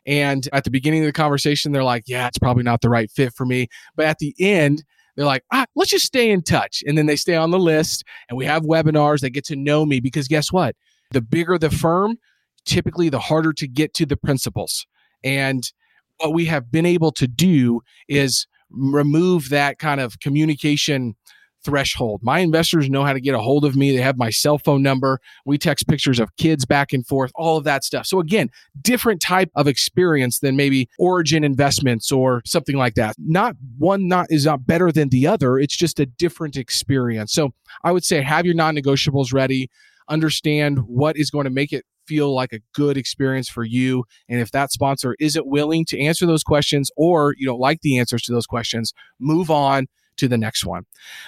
And at the beginning of the conversation, they're like, yeah, it's probably not the right fit for me. But at the end, they're like, ah, let's just stay in touch. And then they stay on the list and we have webinars. They get to know me because guess what? The bigger the firm, typically the harder to get to the principals. And what we have been able to do is remove that kind of communication threshold. My investors know how to get a hold of me. They have my cell phone number. We text pictures of kids back and forth, all of that stuff. So again, different type of experience than maybe Origin Investments or something like that. Not one not is not better than the other. It's just a different experience. So I would say have your non-negotiables ready. Understand what is going to make it feel like a good experience for you. And if that sponsor isn't willing to answer those questions or you don't like the answers to those questions, move on to the next one.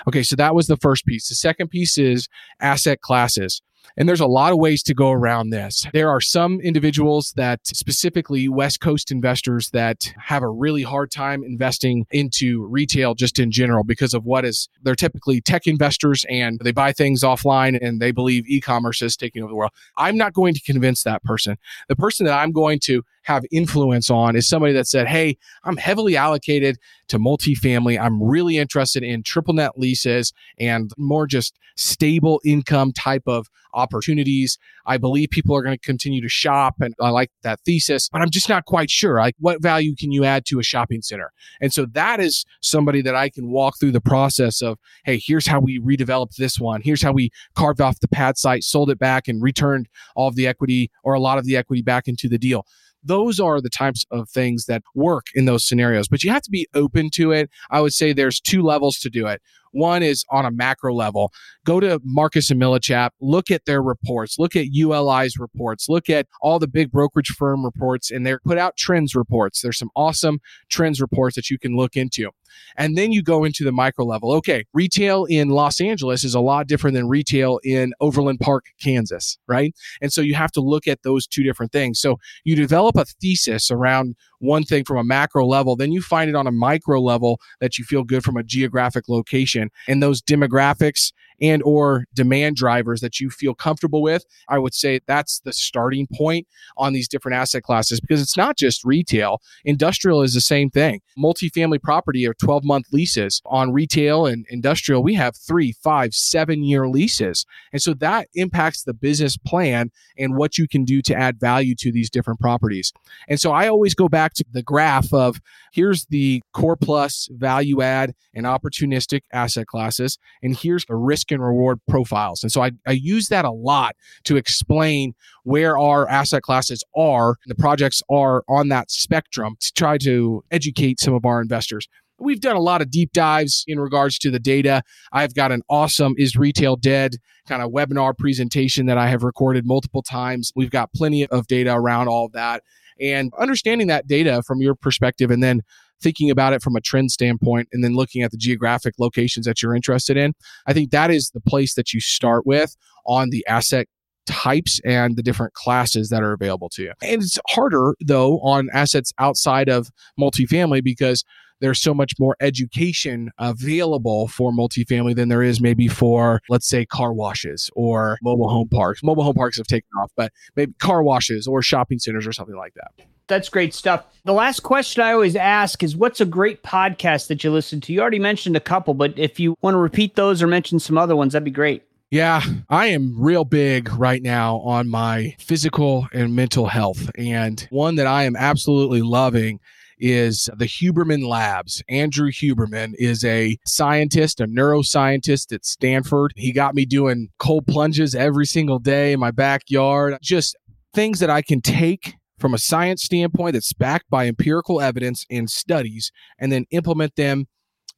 Okay, so that was the first piece. The second piece is asset classes. And there's a lot of ways to go around this. There are some individuals that, specifically West Coast investors, that have a really hard time investing into retail just in general because of what is, they're typically tech investors and they buy things offline and they believe e commerce is taking over the world. I'm not going to convince that person. The person that I'm going to have influence on is somebody that said, Hey, I'm heavily allocated to multifamily. I'm really interested in triple net leases and more just stable income type of opportunities. I believe people are going to continue to shop and I like that thesis, but I'm just not quite sure. Like what value can you add to a shopping center? And so that is somebody that I can walk through the process of, Hey, here's how we redeveloped this one. Here's how we carved off the pad site, sold it back and returned all of the equity or a lot of the equity back into the deal those are the types of things that work in those scenarios. But you have to be open to it. I would say there's two levels to do it. One is on a macro level. Go to Marcus and Millichap, look at their reports, look at ULI's reports, look at all the big brokerage firm reports, and they put out trends reports. There's some awesome trends reports that you can look into. And then you go into the micro level. Okay, retail in Los Angeles is a lot different than retail in Overland Park, Kansas, right? And so you have to look at those two different things. So you develop a thesis around one thing from a macro level, then you find it on a micro level that you feel good from a geographic location. And those demographics and or demand drivers that you feel comfortable with, I would say that's the starting point on these different asset classes because it's not just retail. Industrial is the same thing. Multifamily property or 12 month leases on retail and industrial, we have three, five, seven year leases. And so that impacts the business plan and what you can do to add value to these different properties. And so I always go back to the graph of here's the core plus value add and opportunistic asset classes, and here's the risk and reward profiles. And so I, I use that a lot to explain where our asset classes are, the projects are on that spectrum to try to educate some of our investors. We've done a lot of deep dives in regards to the data. I've got an awesome Is Retail Dead kind of webinar presentation that I have recorded multiple times. We've got plenty of data around all of that. And understanding that data from your perspective and then thinking about it from a trend standpoint and then looking at the geographic locations that you're interested in, I think that is the place that you start with on the asset types and the different classes that are available to you. And it's harder though on assets outside of multifamily because there's so much more education available for multifamily than there is maybe for, let's say, car washes or mobile home parks. Mobile home parks have taken off, but maybe car washes or shopping centers or something like that. That's great stuff. The last question I always ask is what's a great podcast that you listen to? You already mentioned a couple, but if you want to repeat those or mention some other ones, that'd be great. Yeah, I am real big right now on my physical and mental health. And one that I am absolutely loving is the Huberman Labs. Andrew Huberman is a scientist, a neuroscientist at Stanford. He got me doing cold plunges every single day in my backyard, just things that I can take from a science standpoint that's backed by empirical evidence and studies and then implement them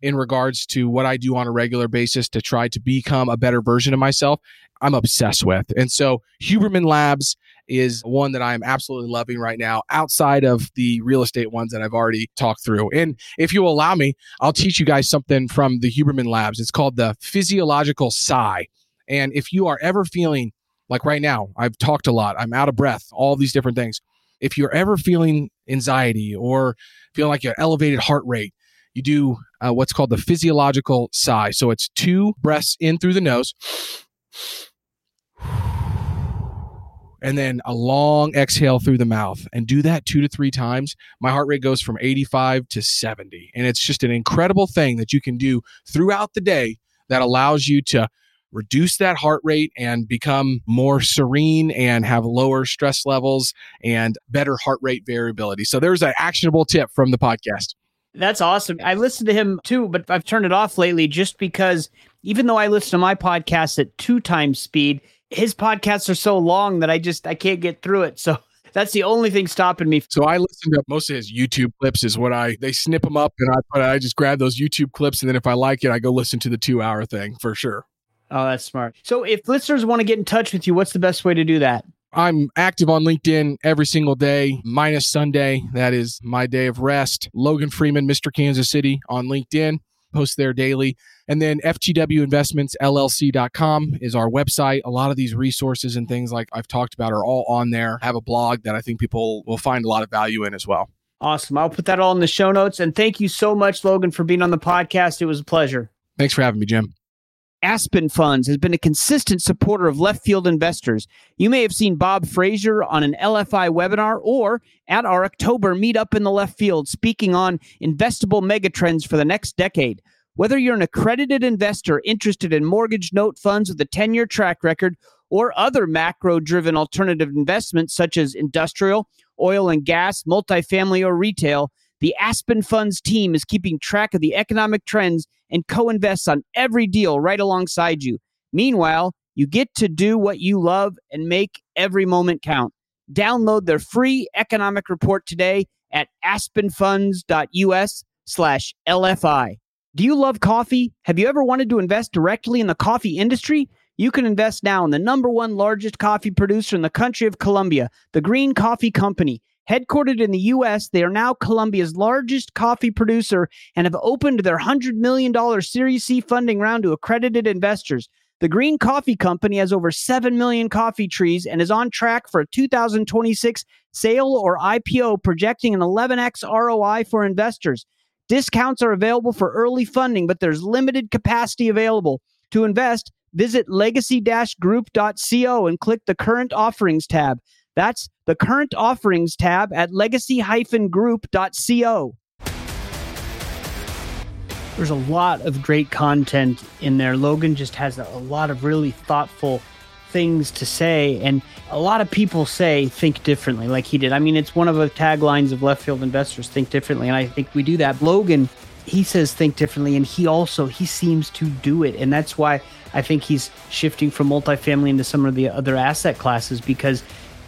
in regards to what I do on a regular basis to try to become a better version of myself, I'm obsessed with. And so Huberman Labs is one that I'm absolutely loving right now outside of the real estate ones that I've already talked through. And if you allow me, I'll teach you guys something from the Huberman Labs. It's called the physiological sigh. And if you are ever feeling like right now, I've talked a lot, I'm out of breath, all these different things. If you're ever feeling anxiety or feeling like an elevated heart rate, you do uh, what's called the physiological sigh. So it's two breaths in through the nose and then a long exhale through the mouth and do that two to three times, my heart rate goes from 85 to 70. And it's just an incredible thing that you can do throughout the day that allows you to reduce that heart rate and become more serene and have lower stress levels and better heart rate variability. So there's an actionable tip from the podcast. That's awesome. I listened to him too, but I've turned it off lately just because even though I listen to my podcast at two times speed, his podcasts are so long that I just I can't get through it. So that's the only thing stopping me. So I listen to most of his YouTube clips is what I they snip them up and I put I just grab those YouTube clips and then if I like it I go listen to the 2 hour thing for sure. Oh, that's smart. So if listeners want to get in touch with you, what's the best way to do that? I'm active on LinkedIn every single day, minus Sunday. That is my day of rest. Logan Freeman, Mr. Kansas City on LinkedIn, post there daily. And then FTWinvestmentsLLC.com is our website. A lot of these resources and things like I've talked about are all on there. I have a blog that I think people will find a lot of value in as well. Awesome. I'll put that all in the show notes. And thank you so much, Logan, for being on the podcast. It was a pleasure. Thanks for having me, Jim. Aspen Funds has been a consistent supporter of left field investors. You may have seen Bob Fraser on an LFI webinar or at our October meetup in the left field speaking on investable megatrends for the next decade. Whether you're an accredited investor interested in mortgage note funds with a 10 year track record or other macro driven alternative investments such as industrial, oil and gas, multifamily, or retail, the Aspen Funds team is keeping track of the economic trends and co invests on every deal right alongside you. Meanwhile, you get to do what you love and make every moment count. Download their free economic report today at aspenfunds.us slash LFI. Do you love coffee? Have you ever wanted to invest directly in the coffee industry? You can invest now in the number one largest coffee producer in the country of Colombia, the Green Coffee Company. Headquartered in the U.S., they are now Colombia's largest coffee producer and have opened their $100 million Series C funding round to accredited investors. The Green Coffee Company has over 7 million coffee trees and is on track for a 2026 sale or IPO, projecting an 11x ROI for investors. Discounts are available for early funding, but there's limited capacity available. To invest, visit legacy group.co and click the current offerings tab. That's the current offerings tab at legacy-group.co. There's a lot of great content in there. Logan just has a lot of really thoughtful things to say. And a lot of people say think differently, like he did. I mean, it's one of the taglines of left field investors think differently. And I think we do that. Logan, he says think differently. And he also, he seems to do it. And that's why I think he's shifting from multifamily into some of the other asset classes because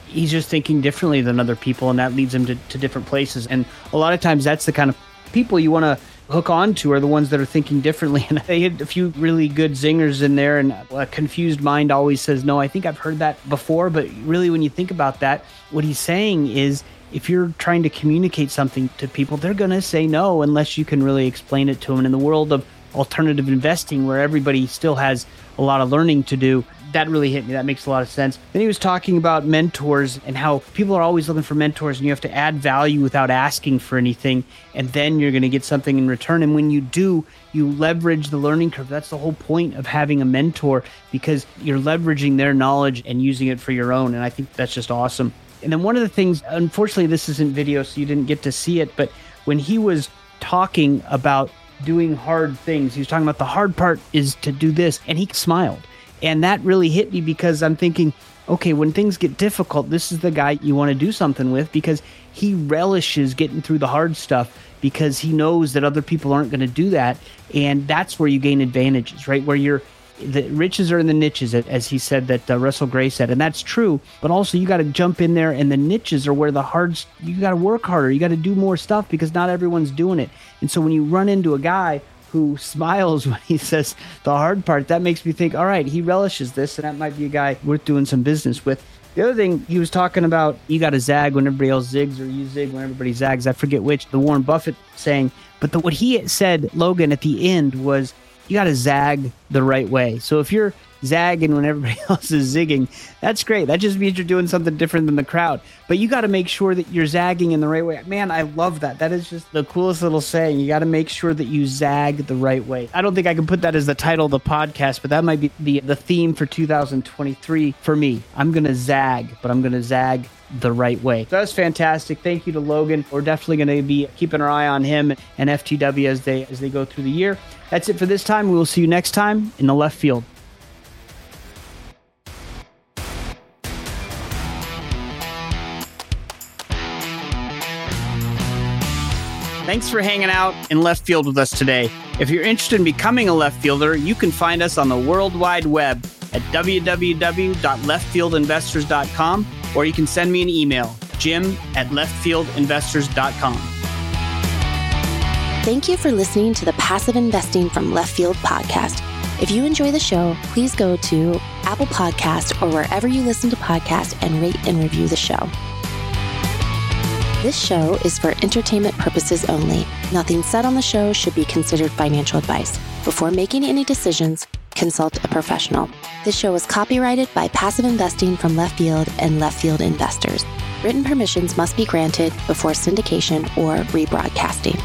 he's just thinking differently than other people, and that leads him to, to different places. And a lot of times, that's the kind of people you want to hook on to are the ones that are thinking differently. And they had a few really good zingers in there, and a confused mind always says, No, I think I've heard that before. But really, when you think about that, what he's saying is, if you're trying to communicate something to people, they're going to say no unless you can really explain it to them. And in the world of alternative investing, where everybody still has a lot of learning to do, that really hit me. That makes a lot of sense. Then he was talking about mentors and how people are always looking for mentors and you have to add value without asking for anything. And then you're going to get something in return. And when you do, you leverage the learning curve. That's the whole point of having a mentor because you're leveraging their knowledge and using it for your own. And I think that's just awesome. And then one of the things, unfortunately, this isn't video, so you didn't get to see it, but when he was talking about doing hard things, he was talking about the hard part is to do this, and he smiled and that really hit me because I'm thinking, okay, when things get difficult, this is the guy you want to do something with because he relishes getting through the hard stuff because he knows that other people aren't going to do that. And that's where you gain advantages, right? Where you're the riches are in the niches, as he said that uh, Russell Gray said, and that's true. But also, you got to jump in there, and the niches are where the hard. You got to work harder. You got to do more stuff because not everyone's doing it. And so, when you run into a guy who smiles when he says the hard part, that makes me think, all right, he relishes this, and that might be a guy worth doing some business with. The other thing he was talking about, you got to zag when everybody else zigs, or you zig when everybody zags. I forget which. The Warren Buffett saying, but the, what he said, Logan, at the end was, you got to zag the right way. So if you're zagging when everybody else is zigging. That's great. That just means you're doing something different than the crowd. But you got to make sure that you're zagging in the right way. Man, I love that. That is just the coolest little saying. You got to make sure that you zag the right way. I don't think I can put that as the title of the podcast, but that might be the, the theme for 2023 for me. I'm going to zag, but I'm going to zag the right way. So that's fantastic. Thank you to Logan. We're definitely going to be keeping our eye on him and FTW as they as they go through the year. That's it for this time. We will see you next time in the left field. Thanks for hanging out in left field with us today. If you're interested in becoming a left fielder, you can find us on the World Wide Web at www.leftfieldinvestors.com or you can send me an email, jim at leftfieldinvestors.com. Thank you for listening to the Passive Investing from Left Field podcast. If you enjoy the show, please go to Apple Podcast or wherever you listen to podcasts and rate and review the show. This show is for entertainment purposes only. Nothing said on the show should be considered financial advice. Before making any decisions, consult a professional. This show is copyrighted by Passive Investing from Left Field and Left Field Investors. Written permissions must be granted before syndication or rebroadcasting.